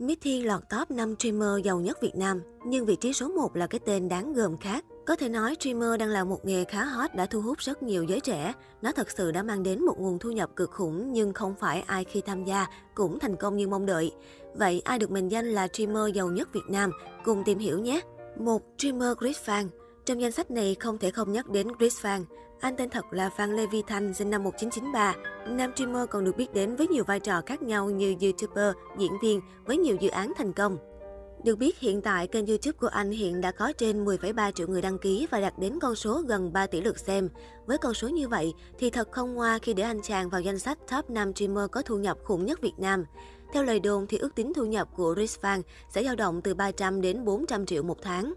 Mithy lọt top 5 streamer giàu nhất Việt Nam, nhưng vị trí số 1 là cái tên đáng gờm khác. Có thể nói streamer đang là một nghề khá hot đã thu hút rất nhiều giới trẻ. Nó thật sự đã mang đến một nguồn thu nhập cực khủng nhưng không phải ai khi tham gia cũng thành công như mong đợi. Vậy ai được mệnh danh là streamer giàu nhất Việt Nam? Cùng tìm hiểu nhé! Một streamer Chris Phan Trong danh sách này không thể không nhắc đến Chris Phan. Anh tên thật là Phan Lê Vi Thanh, sinh năm 1993. Nam streamer còn được biết đến với nhiều vai trò khác nhau như YouTuber, diễn viên với nhiều dự án thành công. Được biết hiện tại kênh YouTube của anh hiện đã có trên 10,3 triệu người đăng ký và đạt đến con số gần 3 tỷ lượt xem. Với con số như vậy thì thật không ngoa khi để anh chàng vào danh sách top 5 streamer có thu nhập khủng nhất Việt Nam. Theo lời đồn thì ước tính thu nhập của Rich Fan sẽ dao động từ 300 đến 400 triệu một tháng.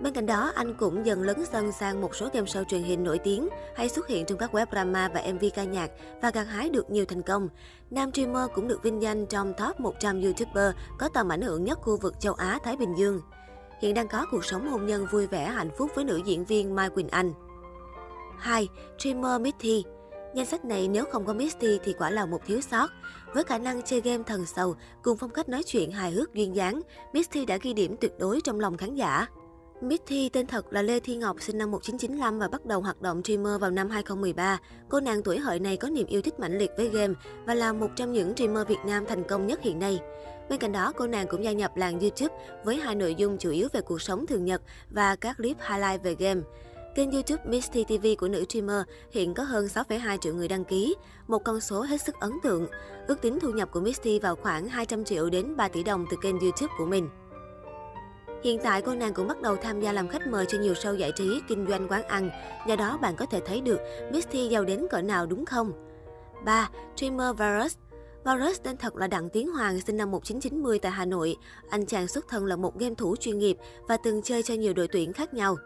Bên cạnh đó, anh cũng dần lấn sân sang một số game show truyền hình nổi tiếng hay xuất hiện trong các web drama và MV ca nhạc và gặt hái được nhiều thành công. Nam streamer cũng được vinh danh trong top 100 YouTuber có tầm ảnh hưởng nhất khu vực châu Á Thái Bình Dương. Hiện đang có cuộc sống hôn nhân vui vẻ hạnh phúc với nữ diễn viên Mai Quỳnh Anh. 2. Streamer misty Danh sách này nếu không có Misty thì quả là một thiếu sót. Với khả năng chơi game thần sầu cùng phong cách nói chuyện hài hước duyên dáng, Misty đã ghi điểm tuyệt đối trong lòng khán giả. Mithy tên thật là Lê Thi Ngọc, sinh năm 1995 và bắt đầu hoạt động streamer vào năm 2013. Cô nàng tuổi hợi này có niềm yêu thích mãnh liệt với game và là một trong những streamer Việt Nam thành công nhất hiện nay. Bên cạnh đó, cô nàng cũng gia nhập làng YouTube với hai nội dung chủ yếu về cuộc sống thường nhật và các clip highlight về game. Kênh YouTube Misty TV của nữ streamer hiện có hơn 6,2 triệu người đăng ký, một con số hết sức ấn tượng. Ước tính thu nhập của Misty vào khoảng 200 triệu đến 3 tỷ đồng từ kênh YouTube của mình. Hiện tại cô nàng cũng bắt đầu tham gia làm khách mời cho nhiều show giải trí, kinh doanh quán ăn. Do đó bạn có thể thấy được Misty giàu đến cỡ nào đúng không? 3. Dreamer Virus Varus tên thật là Đặng Tiến Hoàng, sinh năm 1990 tại Hà Nội. Anh chàng xuất thân là một game thủ chuyên nghiệp và từng chơi cho nhiều đội tuyển khác nhau.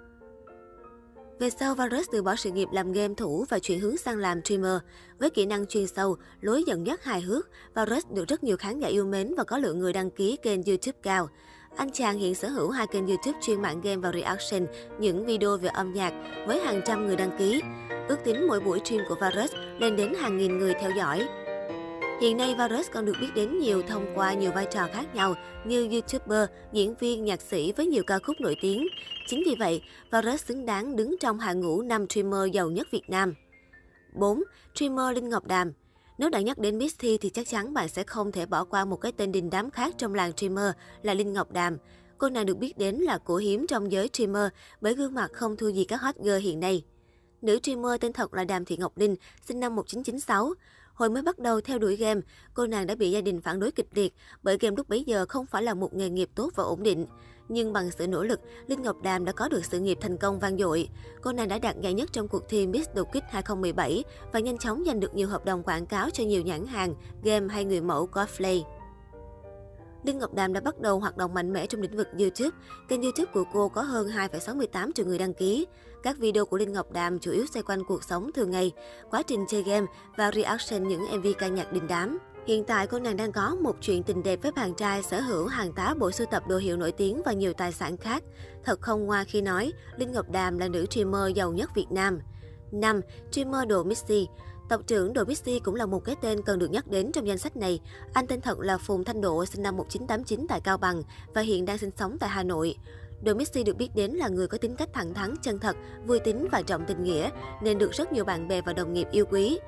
Về sau, Varus từ bỏ sự nghiệp làm game thủ và chuyển hướng sang làm streamer. Với kỹ năng chuyên sâu, lối dẫn dắt hài hước, Varus được rất nhiều khán giả yêu mến và có lượng người đăng ký kênh YouTube cao. Anh chàng hiện sở hữu hai kênh YouTube chuyên mạng game và reaction, những video về âm nhạc với hàng trăm người đăng ký. Ước tính mỗi buổi stream của Varus lên đến hàng nghìn người theo dõi. Hiện nay, Varus còn được biết đến nhiều thông qua nhiều vai trò khác nhau như YouTuber, diễn viên, nhạc sĩ với nhiều ca khúc nổi tiếng. Chính vì vậy, Varus xứng đáng đứng trong hàng ngũ năm streamer giàu nhất Việt Nam. 4. Streamer Linh Ngọc Đàm nếu đã nhắc đến Miss Thi thì chắc chắn bạn sẽ không thể bỏ qua một cái tên đình đám khác trong làng streamer là Linh Ngọc Đàm. Cô nàng được biết đến là cổ hiếm trong giới streamer bởi gương mặt không thua gì các hot girl hiện nay. Nữ streamer tên thật là Đàm Thị Ngọc Linh, sinh năm 1996. Hồi mới bắt đầu theo đuổi game, cô nàng đã bị gia đình phản đối kịch liệt bởi game lúc bấy giờ không phải là một nghề nghiệp tốt và ổn định. Nhưng bằng sự nỗ lực, Linh Ngọc Đàm đã có được sự nghiệp thành công vang dội. Cô nàng đã đạt giải nhất trong cuộc thi Miss đột kích 2017 và nhanh chóng giành được nhiều hợp đồng quảng cáo cho nhiều nhãn hàng, game hay người mẫu cosplay. Linh Ngọc Đàm đã bắt đầu hoạt động mạnh mẽ trong lĩnh vực YouTube. Kênh YouTube của cô có hơn 2,68 triệu người đăng ký. Các video của Linh Ngọc Đàm chủ yếu xoay quanh cuộc sống thường ngày, quá trình chơi game và reaction những MV ca nhạc đình đám. Hiện tại cô nàng đang có một chuyện tình đẹp với bạn trai sở hữu hàng tá bộ sưu tập đồ hiệu nổi tiếng và nhiều tài sản khác. Thật không ngoa khi nói, Linh Ngọc Đàm là nữ streamer giàu nhất Việt Nam. 5. Streamer Đồ Missy Tộc trưởng Đồ Bixi cũng là một cái tên cần được nhắc đến trong danh sách này. Anh tên thật là Phùng Thanh Độ, sinh năm 1989 tại Cao Bằng và hiện đang sinh sống tại Hà Nội. Đồ được biết đến là người có tính cách thẳng thắn, chân thật, vui tính và trọng tình nghĩa, nên được rất nhiều bạn bè và đồng nghiệp yêu quý.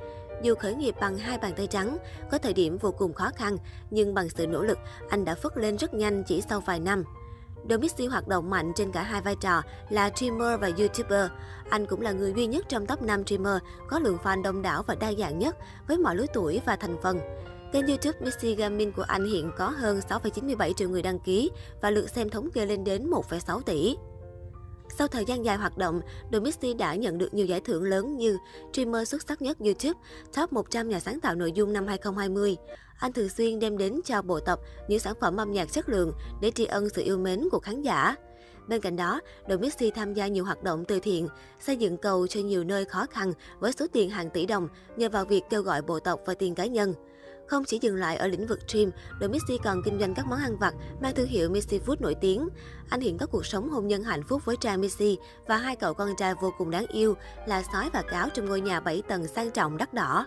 Dù khởi nghiệp bằng hai bàn tay trắng, có thời điểm vô cùng khó khăn, nhưng bằng sự nỗ lực, anh đã phất lên rất nhanh chỉ sau vài năm. Domixi hoạt động mạnh trên cả hai vai trò là streamer và YouTuber. Anh cũng là người duy nhất trong top 5 streamer có lượng fan đông đảo và đa dạng nhất với mọi lứa tuổi và thành phần. Kênh YouTube Missy Gaming của anh hiện có hơn 6,97 triệu người đăng ký và lượt xem thống kê lên đến 1,6 tỷ. Sau thời gian dài hoạt động, Domixi đã nhận được nhiều giải thưởng lớn như streamer xuất sắc nhất YouTube, top 100 nhà sáng tạo nội dung năm 2020. Anh thường xuyên đem đến cho bộ tộc những sản phẩm âm nhạc chất lượng để tri ân sự yêu mến của khán giả. Bên cạnh đó, Domixi tham gia nhiều hoạt động từ thiện, xây dựng cầu cho nhiều nơi khó khăn với số tiền hàng tỷ đồng nhờ vào việc kêu gọi bộ tộc và tiền cá nhân. Không chỉ dừng lại ở lĩnh vực stream, đội Missy còn kinh doanh các món ăn vặt mang thương hiệu Missy Food nổi tiếng. Anh hiện có cuộc sống hôn nhân hạnh phúc với Trang Missy và hai cậu con trai vô cùng đáng yêu là sói và cáo trong ngôi nhà 7 tầng sang trọng đắt đỏ.